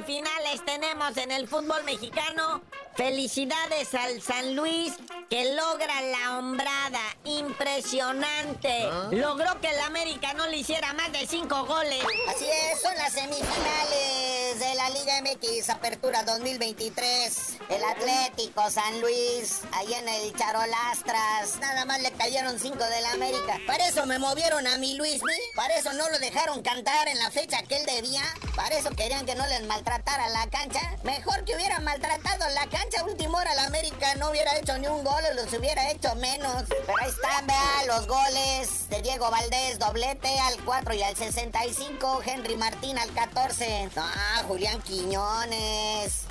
vámonos en el fútbol mexicano. Felicidades al San Luis que logra la hombrada. Impresionante. ¿Ah? Logró que el América no le hiciera más de cinco goles. Así es, son las semifinales MX Apertura 2023. El Atlético San Luis, ahí en el Charolastras. Nada más le cayeron cinco del América. Para eso me movieron a mi Luis, para eso no lo dejaron cantar en la fecha que él debía. Para eso querían que no les maltratara la cancha. Mejor que hubieran maltratado la cancha. Última hora la América no hubiera hecho ni un gol, los hubiera hecho menos. Pero ahí están, vea, los goles de Diego Valdés, doblete al 4 y al 65. Henry Martín al 14. Ah, Julián Quiñones.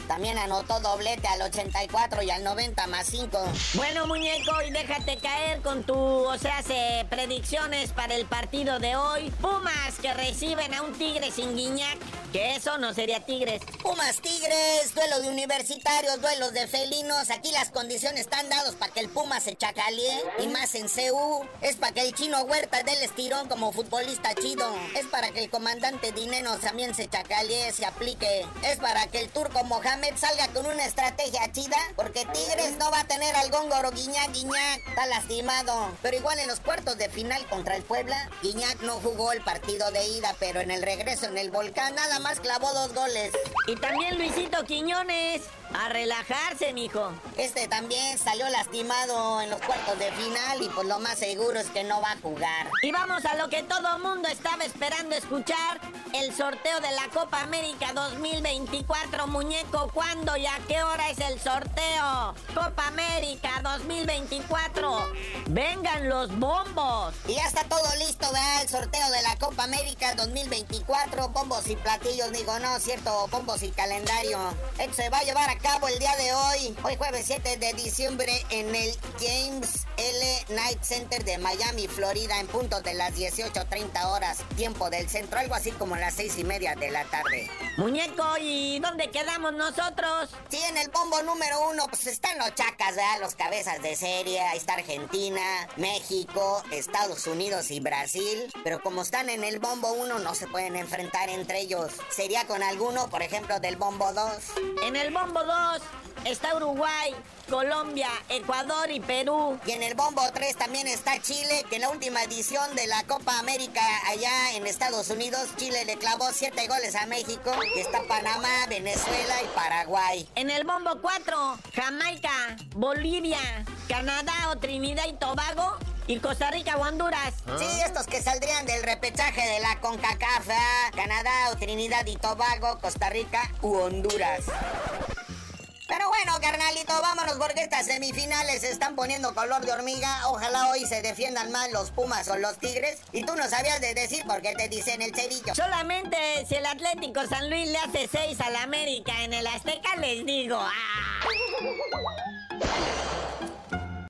También anotó doblete al 84 y al 90 más 5. Bueno, muñeco, y déjate caer con tu, o sea, se predicciones para el partido de hoy. Pumas que reciben a un Tigre sin Guiñac. Que eso no sería Tigres. Pumas Tigres, duelo de universitarios, duelos de felinos. Aquí las condiciones están dados para que el Puma se chacalie. Y más en CU. Es para que el chino Huerta dé el estirón como futbolista chido. Es para que el comandante Dineno también se chacalie, se aplique. Es para que el turco Mohamed salga con una estrategia chida. Porque Tigres no va a tener al góngoro Guiñac, Guiñac. Está lastimado. Pero igual en los cuartos de final contra el Puebla, Guiñac no jugó el partido de ida. Pero en el regreso en el volcán nada más clavó dos goles. Y también Luisito Quiñones. A relajarse, mijo. Este también salió lastimado en los cuartos de final y pues lo más seguro es que no va a jugar. Y vamos a lo que todo mundo estaba esperando escuchar. El sorteo de la Copa América 2024, muñeco. ¿Cuándo y a qué hora es el sorteo? Copa América 2024. Vengan los bombos. Y ya está todo listo, vea, el sorteo de la Copa América 2024. Bombos y platillos, digo, no, cierto, bombos y calendario. Esto se va a llevar a cabo el día de hoy, hoy jueves 7 de diciembre, en el James L. Night Center de Miami, Florida, en punto de las 18.30 horas, tiempo del centro, algo así como las seis y media de la tarde. Muñeco, ¿y dónde quedamos nosotros? Sí, en el bombo número uno, pues están los chacas, ¿verdad? Los cabezas de serie, ahí está Argentina, México, Estados Unidos y Brasil. Pero como están en el bombo uno, no se pueden enfrentar entre ellos. Sería con alguno, por ejemplo, del bombo 2. En el bombo 2 está Uruguay, Colombia, Ecuador y Perú. Y en el bombo 3 también está Chile, que en la última edición de la Copa América allá en Estados Unidos, Chile le clavó 7 goles a México. Y está Panamá, Venezuela y Paraguay. En el bombo 4, Jamaica, Bolivia, Canadá o Trinidad y Tobago. Y Costa Rica o Honduras. Sí, estos que saldrían del repechaje de la CONCACAF, ¿verdad? Canadá o Trinidad y Tobago, Costa Rica u Honduras. Bueno, carnalito, vámonos porque estas semifinales se están poniendo color de hormiga. Ojalá hoy se defiendan más los Pumas o los Tigres. Y tú no sabías de decir por qué te dicen el cerillo. Solamente si el Atlético San Luis le hace 6 al América en el Azteca, les digo. ¡ah!